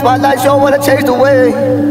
spotlight show what I chased away.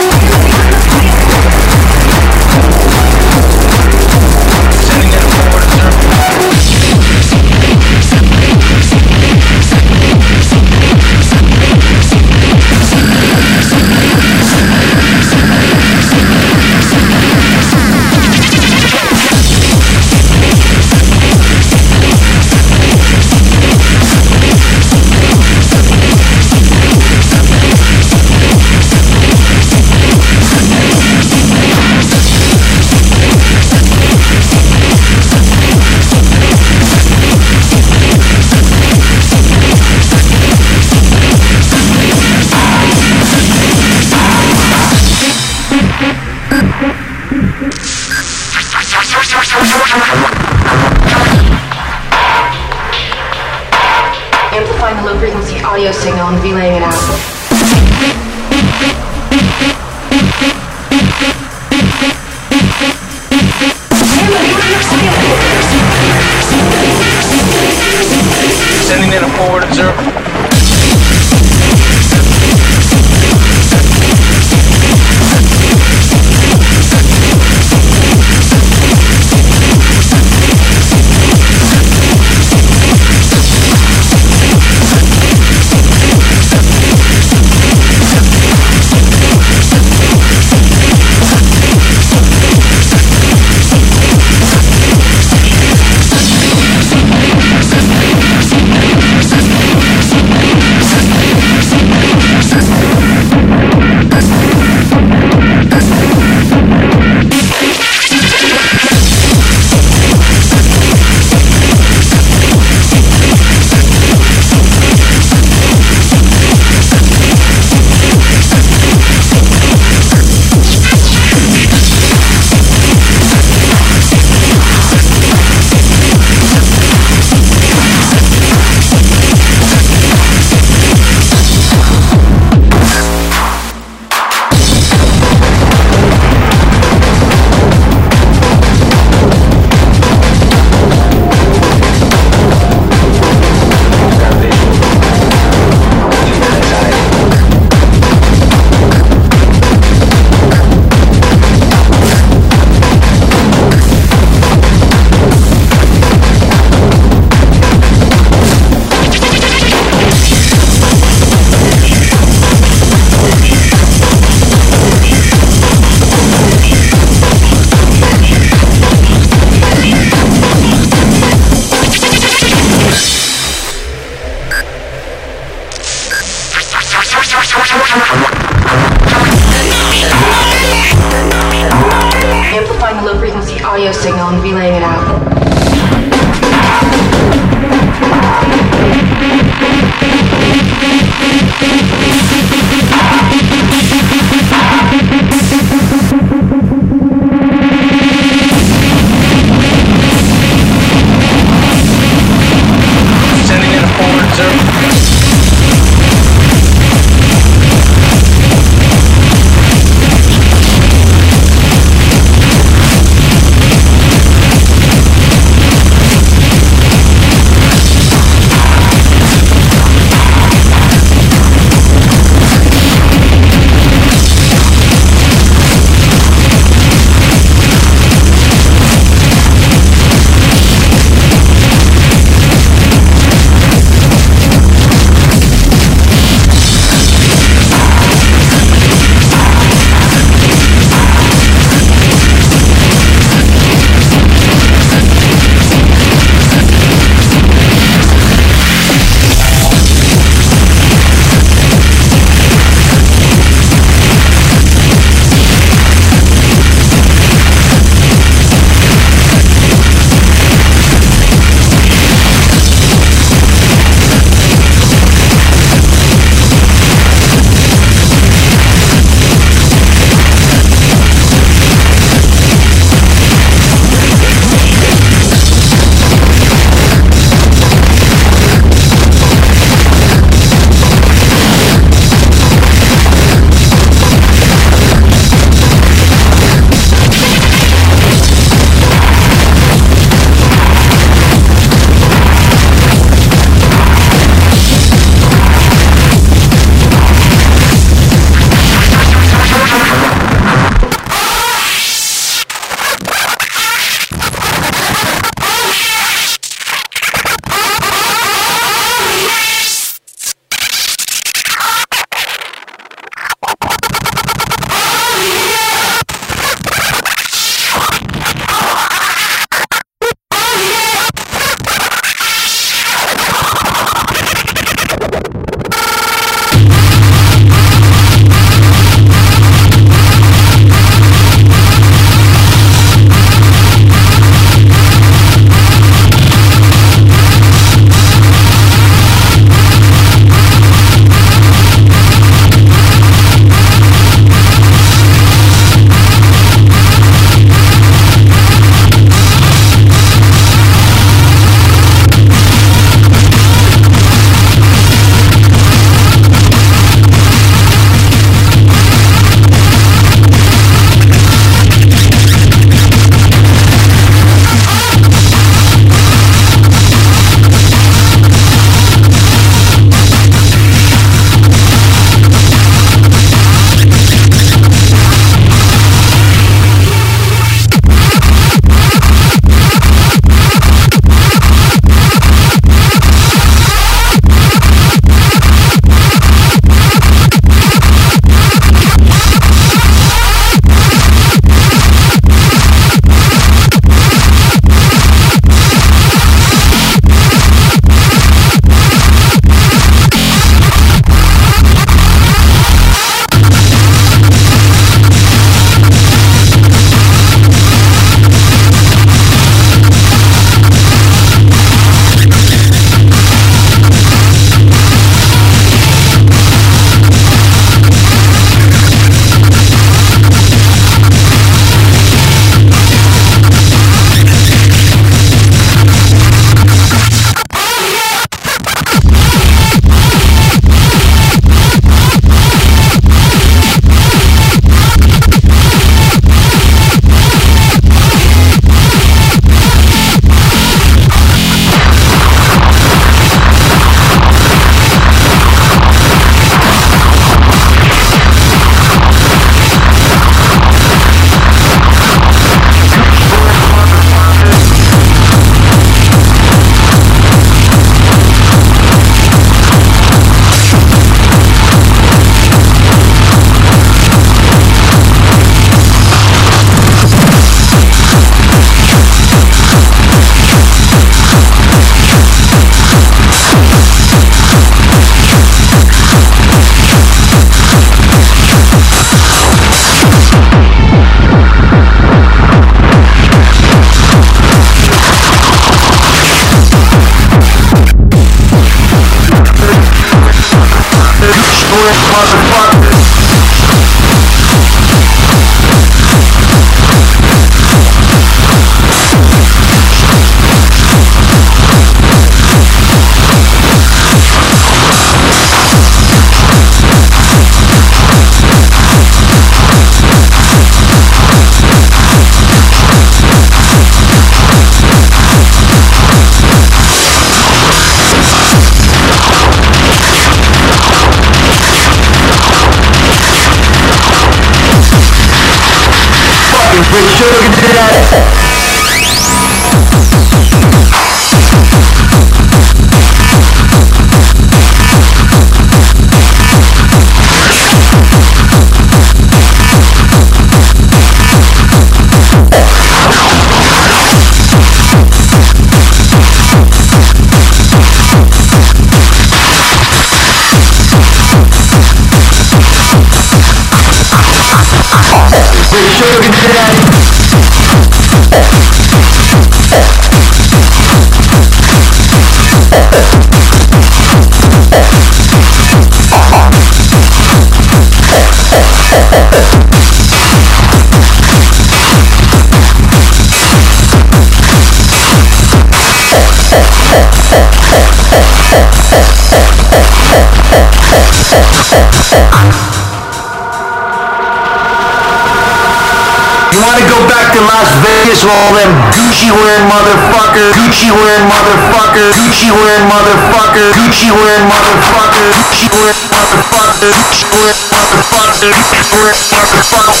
Vegas, with all them Gucci wearing motherfucker, Gucci wearing motherfucker, Gucci wearing motherfucker, Gucci wearing motherfucker, Gucci wearing motherfucker, Gucci wearing motherfucker, Gucci wearing motherfucker,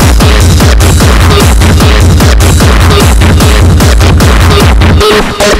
you in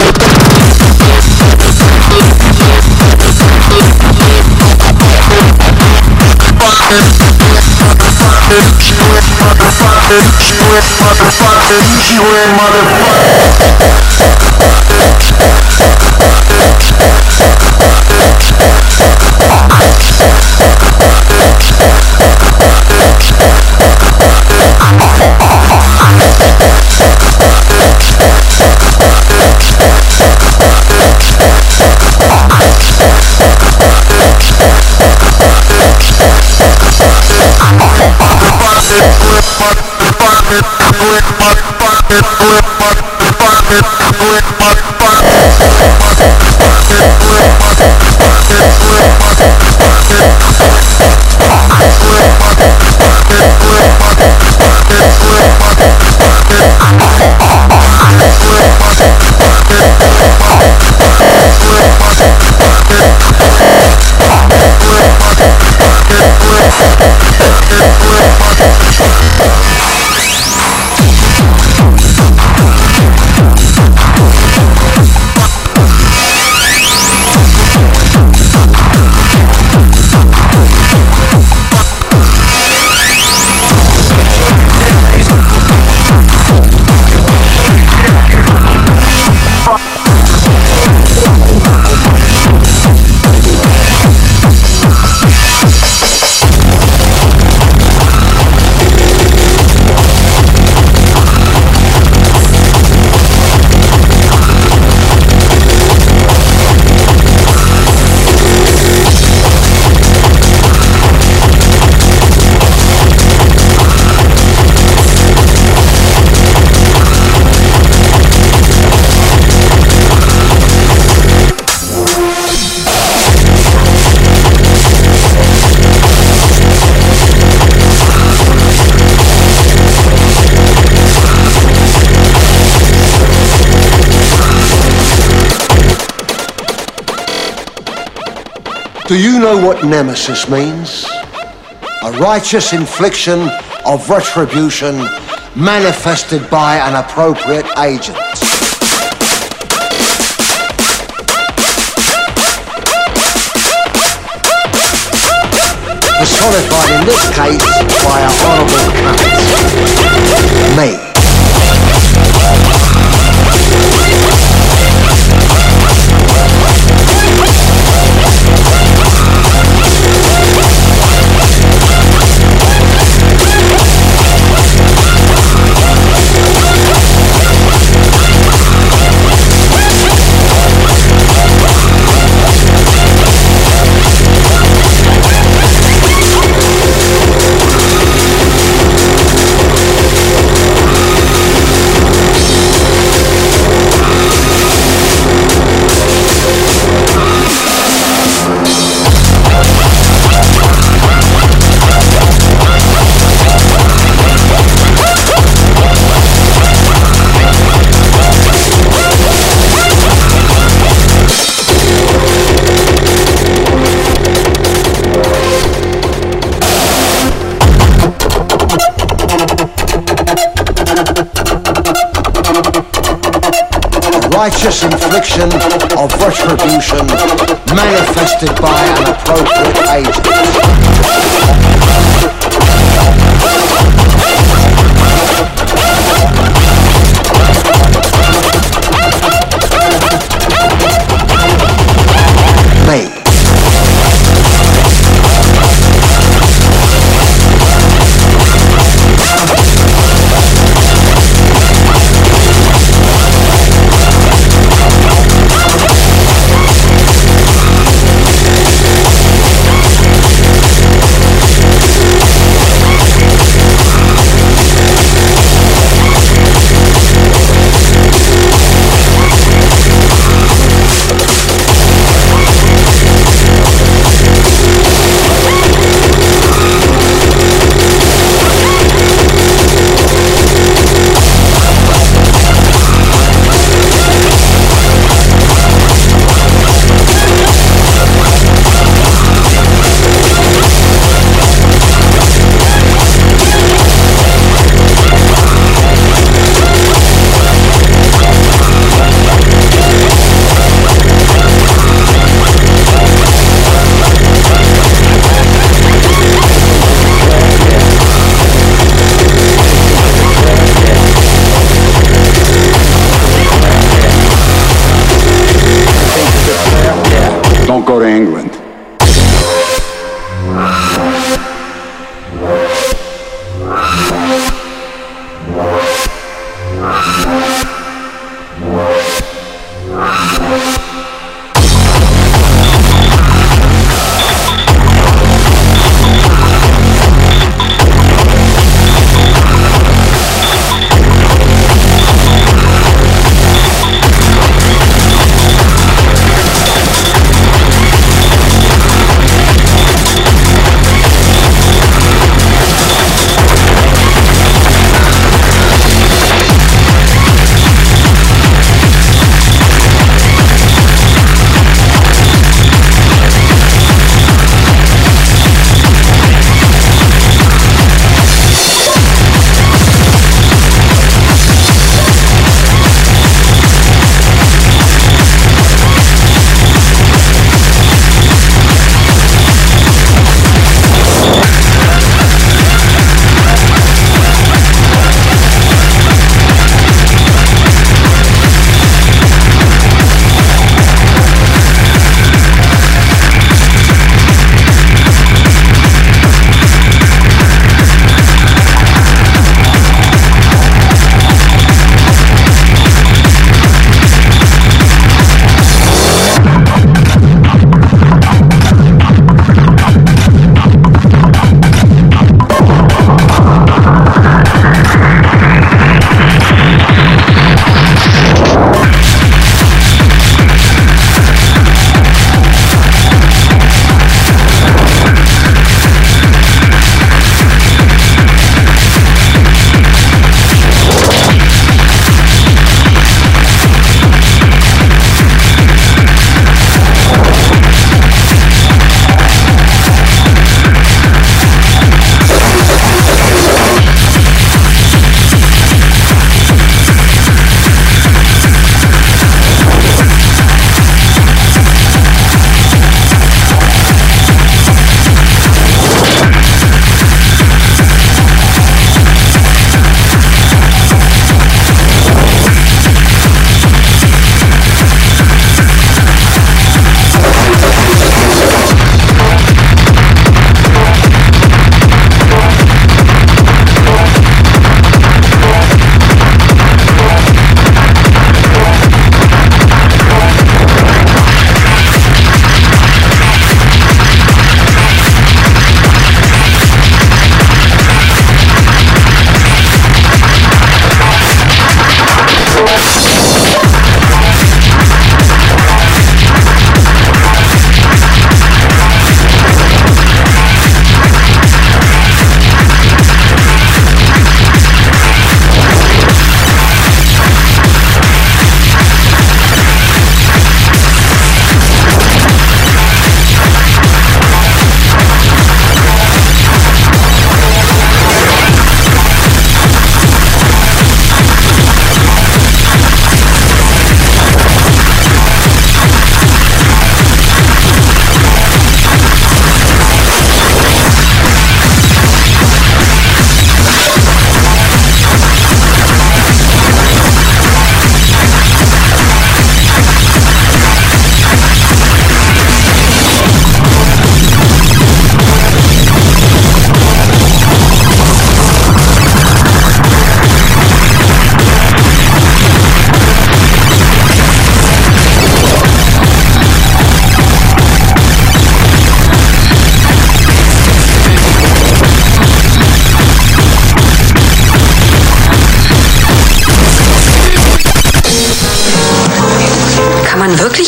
Do you know what nemesis means? A righteous infliction of retribution manifested by an appropriate agent. Personified in this case by a horrible cunt. Me. Righteous infliction of retribution manifested by an appropriate agent.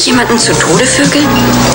Wirklich jemanden zu Tode vögeln?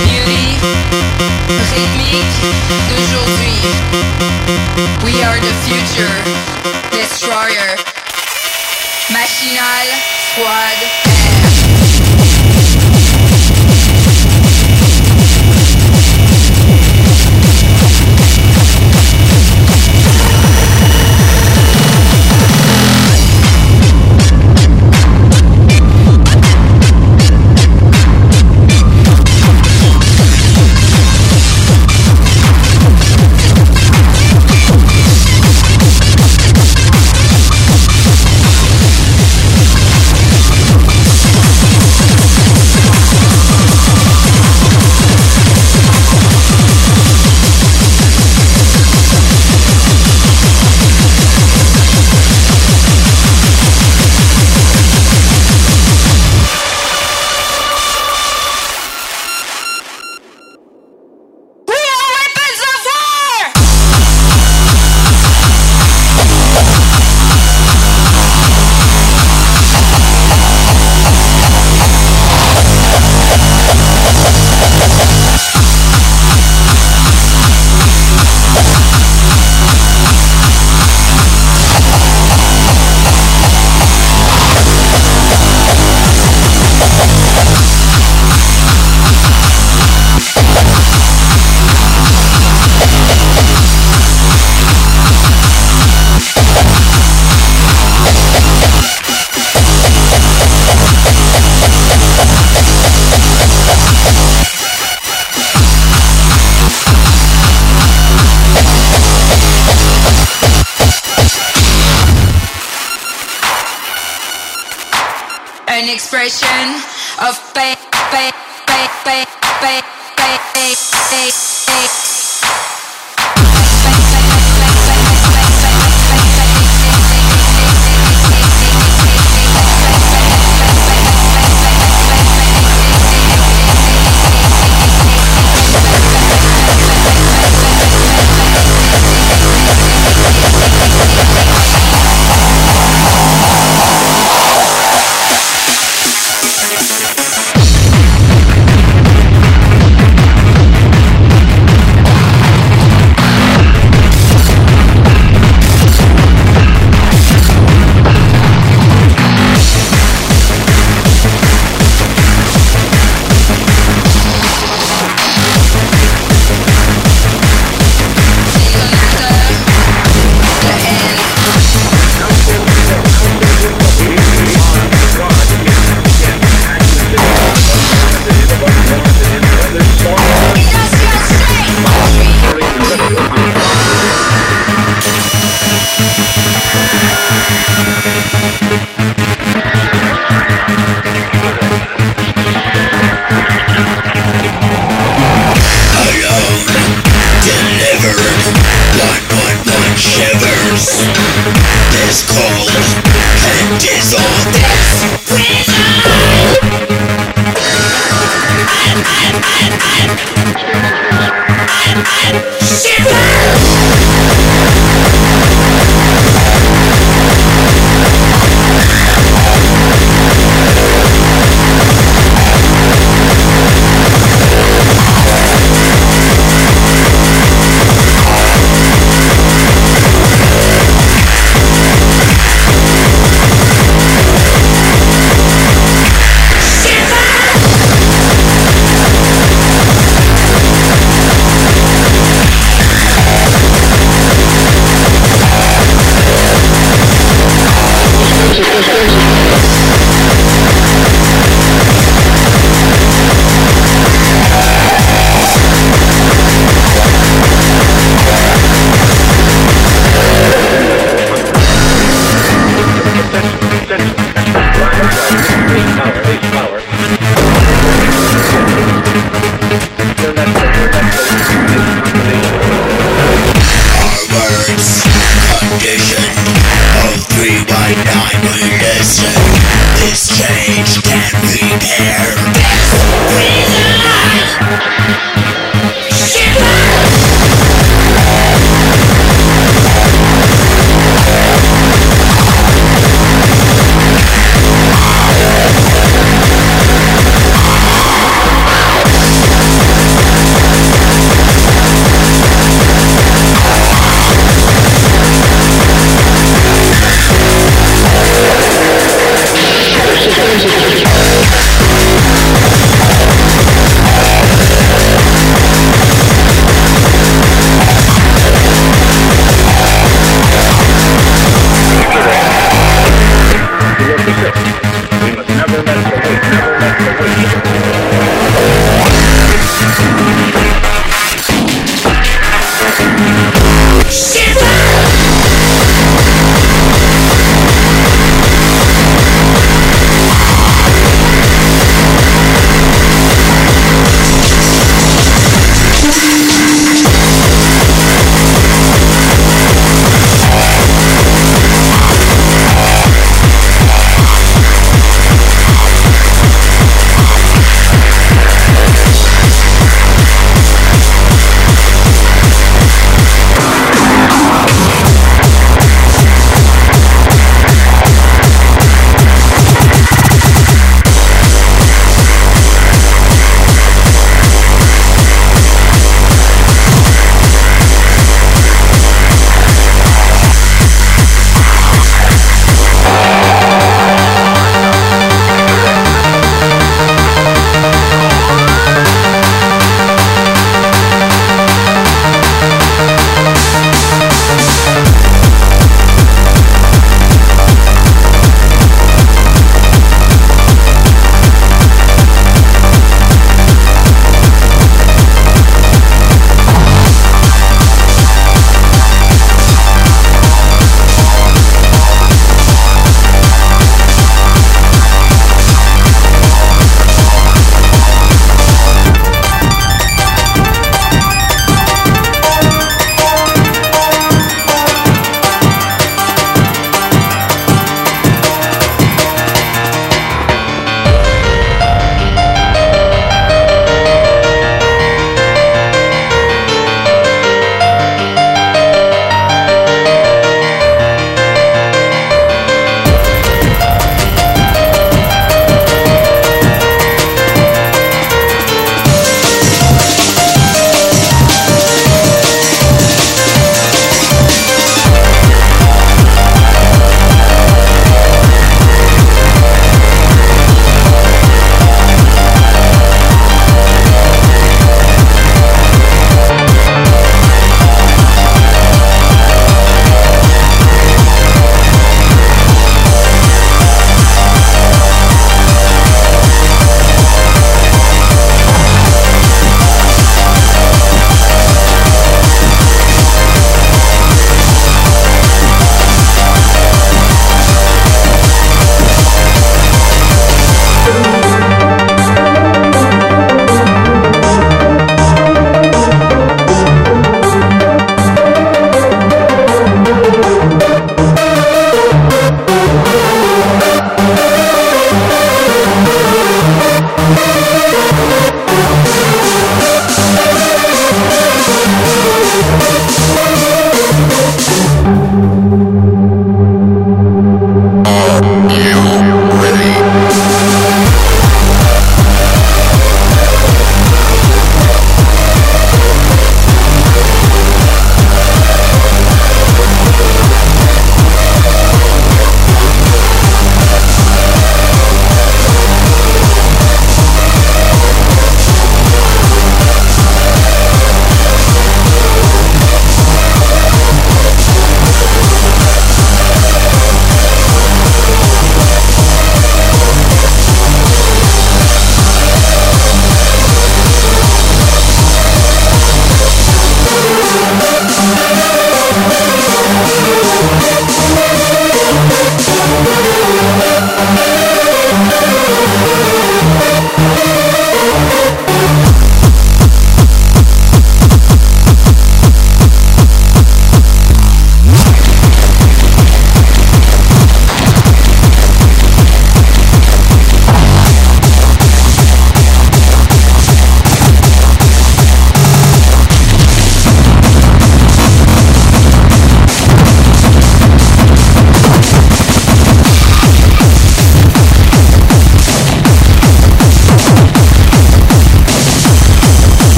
beauty. We are the future, destroyer, machinal, squad.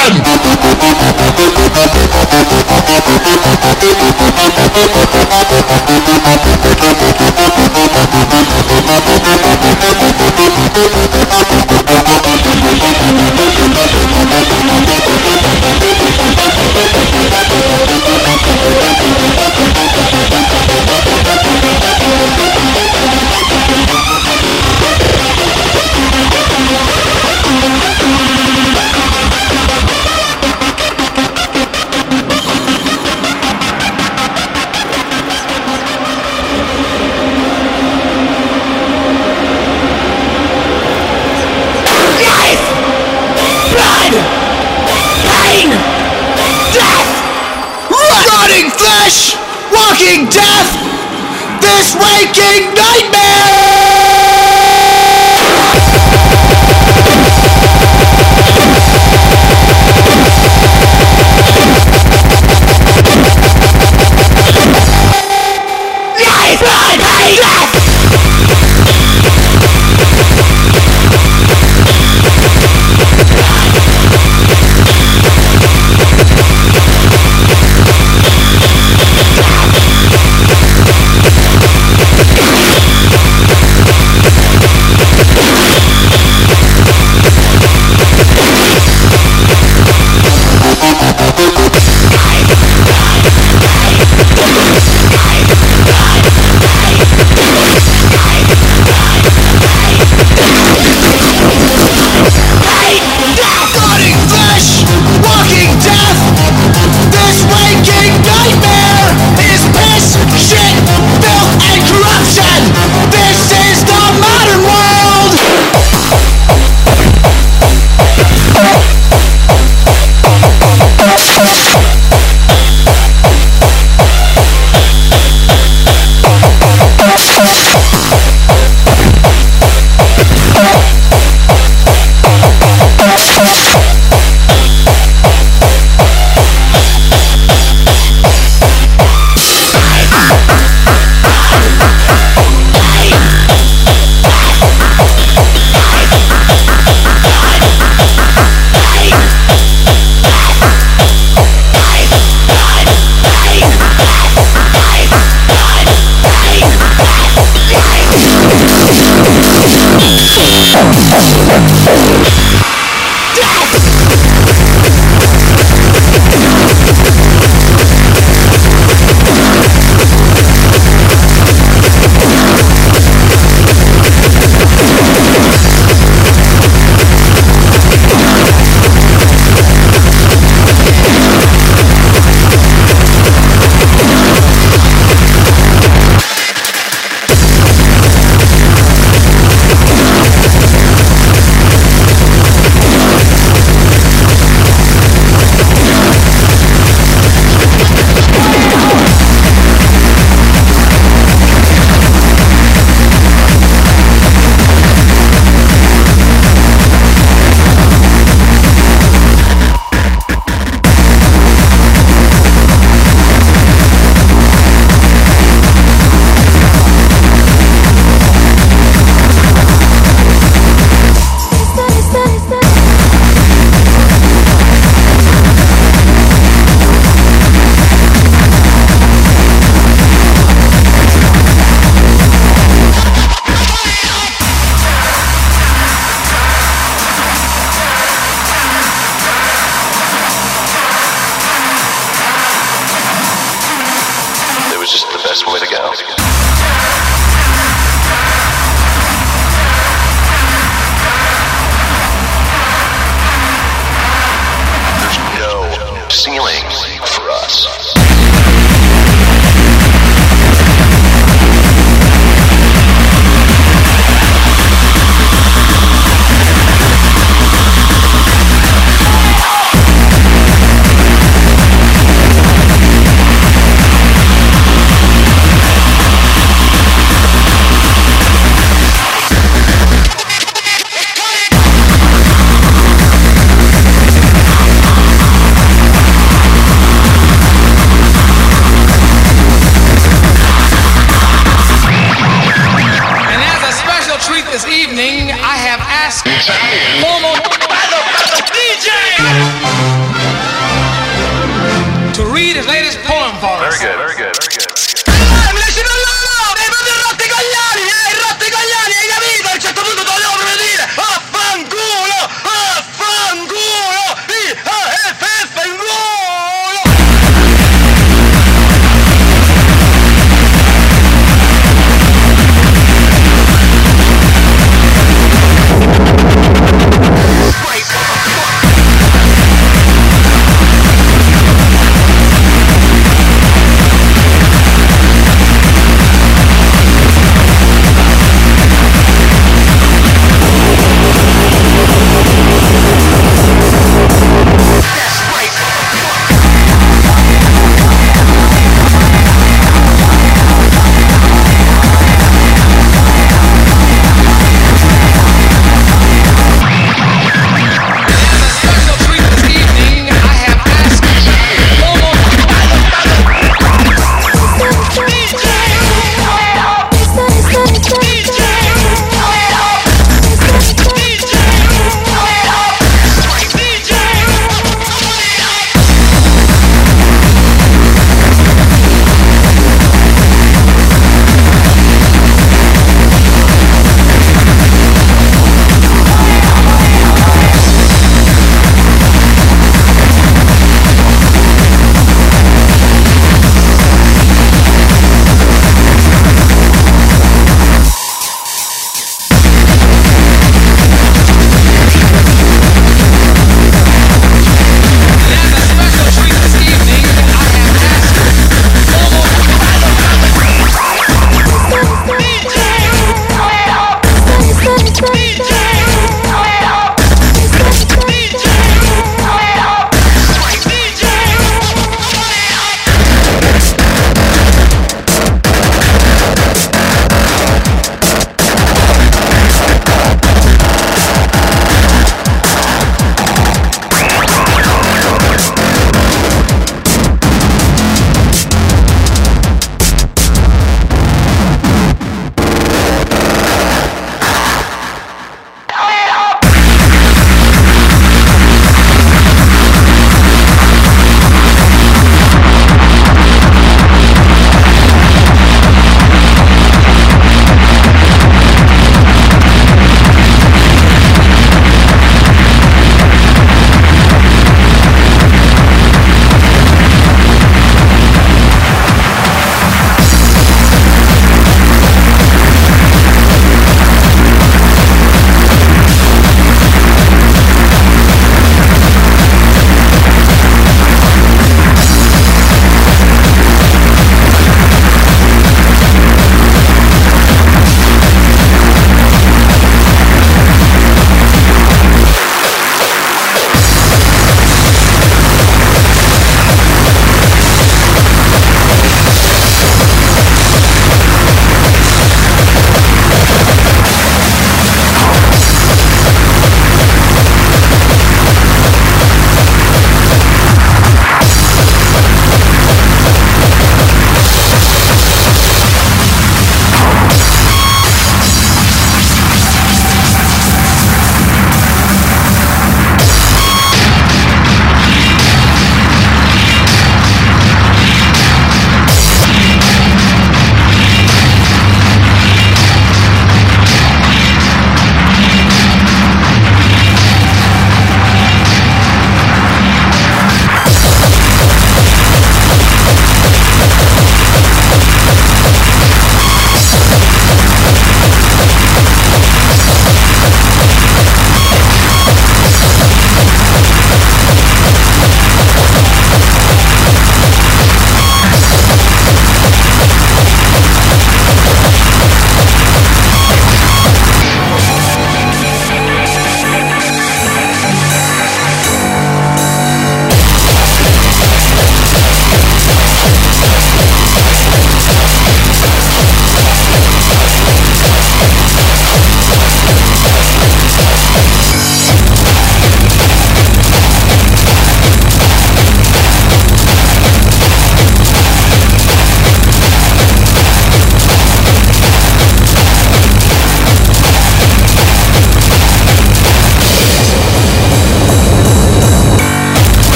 Corruption! Life!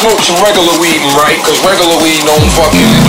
smoke some regular weed and right, cause regular weed don't fucking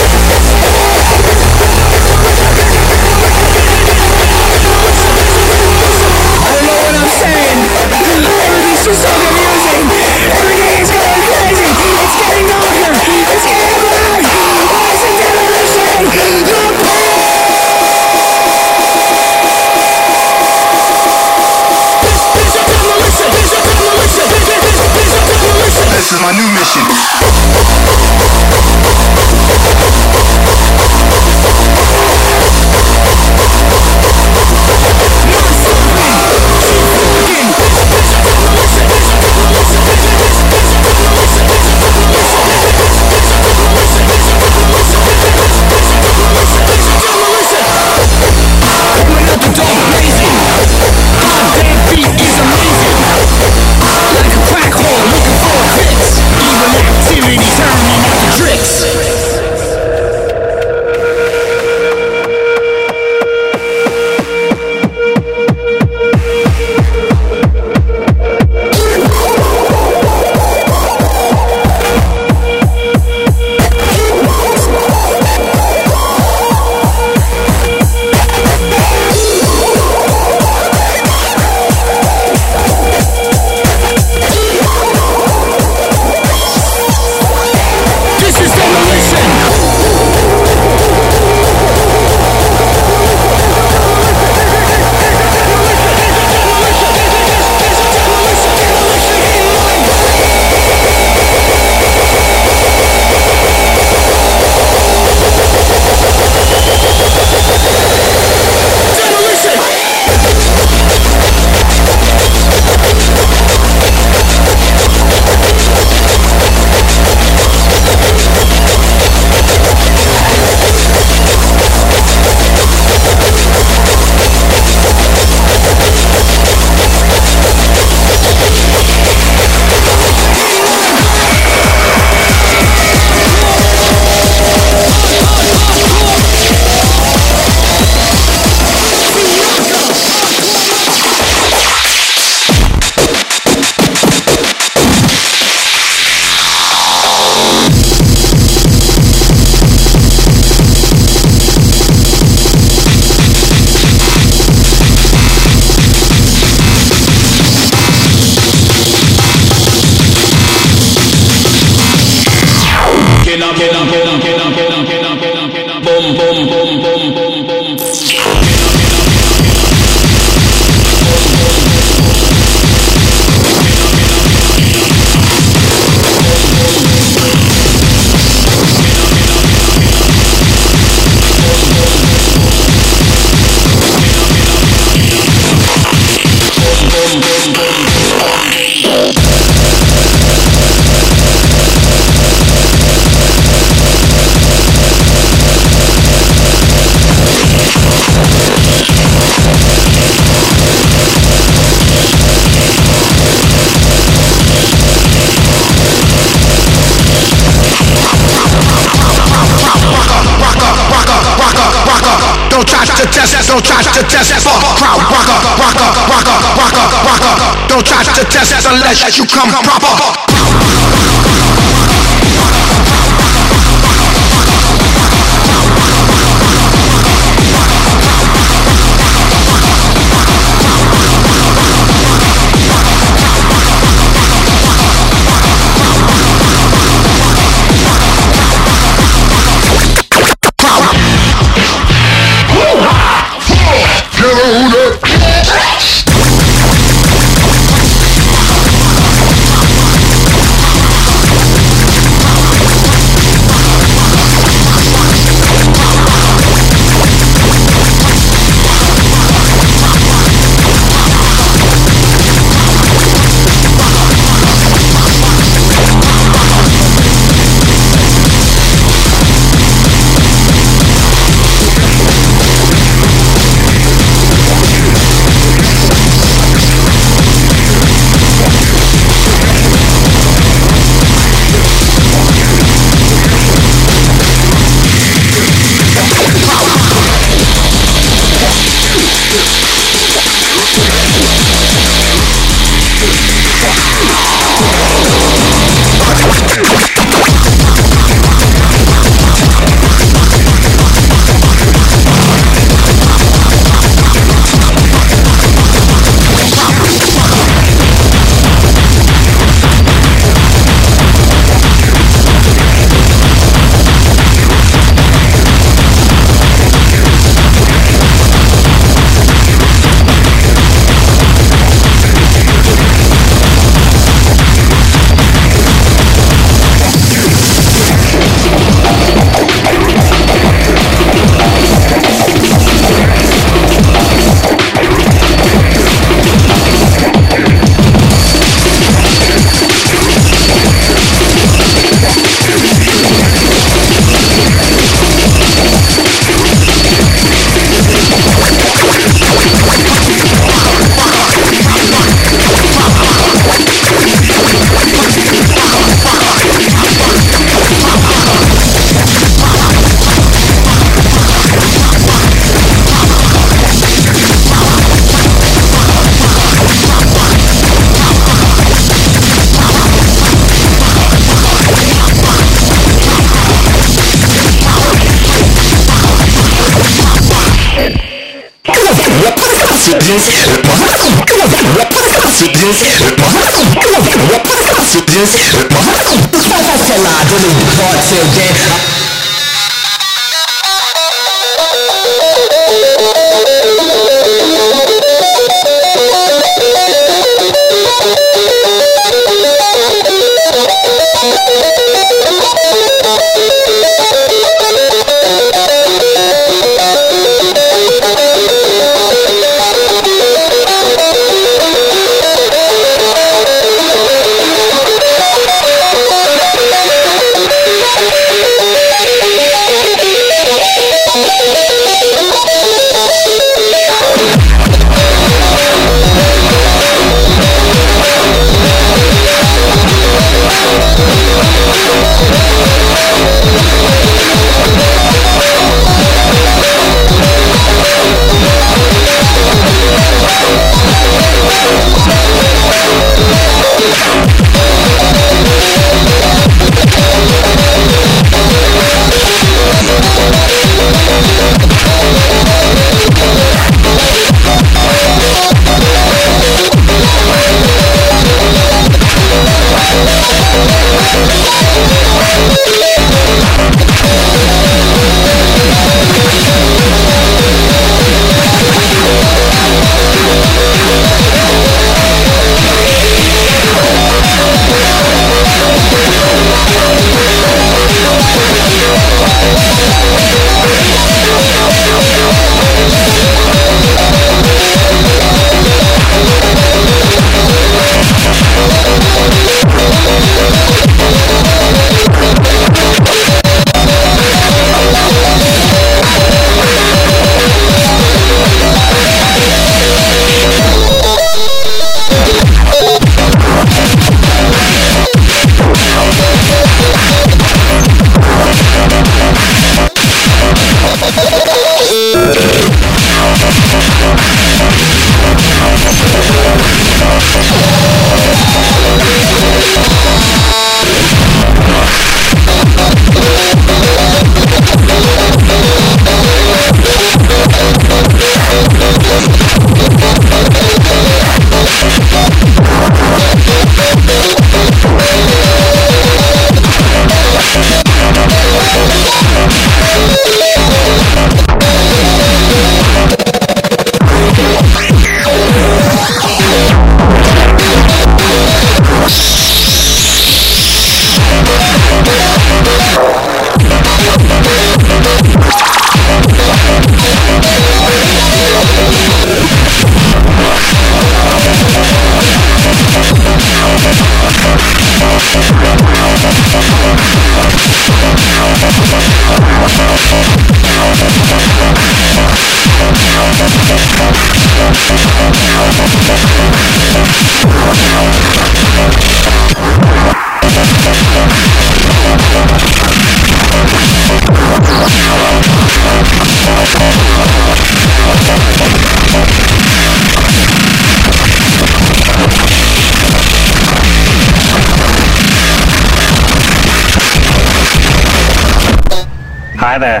Hi there.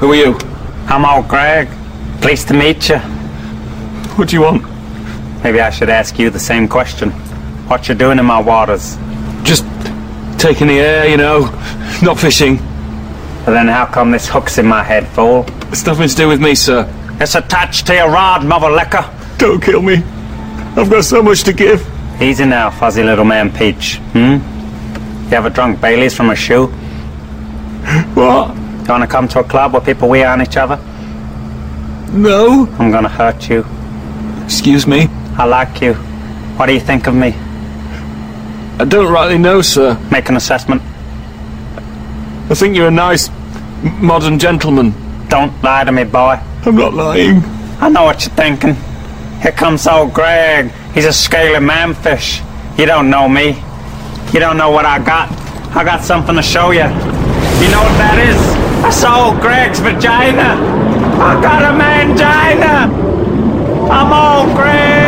Who are you? I'm old Greg. Pleased to meet you. What do you want? Maybe I should ask you the same question. What you doing in my waters? Just taking the air, you know. Not fishing. But then how come this hook's in my head, fool? It's nothing to do with me, sir. It's attached to your rod, mother liquor. Don't kill me. I've got so much to give. Easy now, fuzzy little man Peach. Hmm? You ever drunk Bailey's from a shoe? What? You wanna come to a club where people wee on each other? No. I'm gonna hurt you. Excuse me? I like you. What do you think of me? I don't rightly know, sir. Make an assessment. I think you're a nice, modern gentleman. Don't lie to me, boy. I'm not lying. I know what you're thinking. Here comes old Greg. He's a scaly manfish. You don't know me. You don't know what I got. I got something to show you. You know what that is? I old Greg's vagina. I got a mangina. I'm old Greg.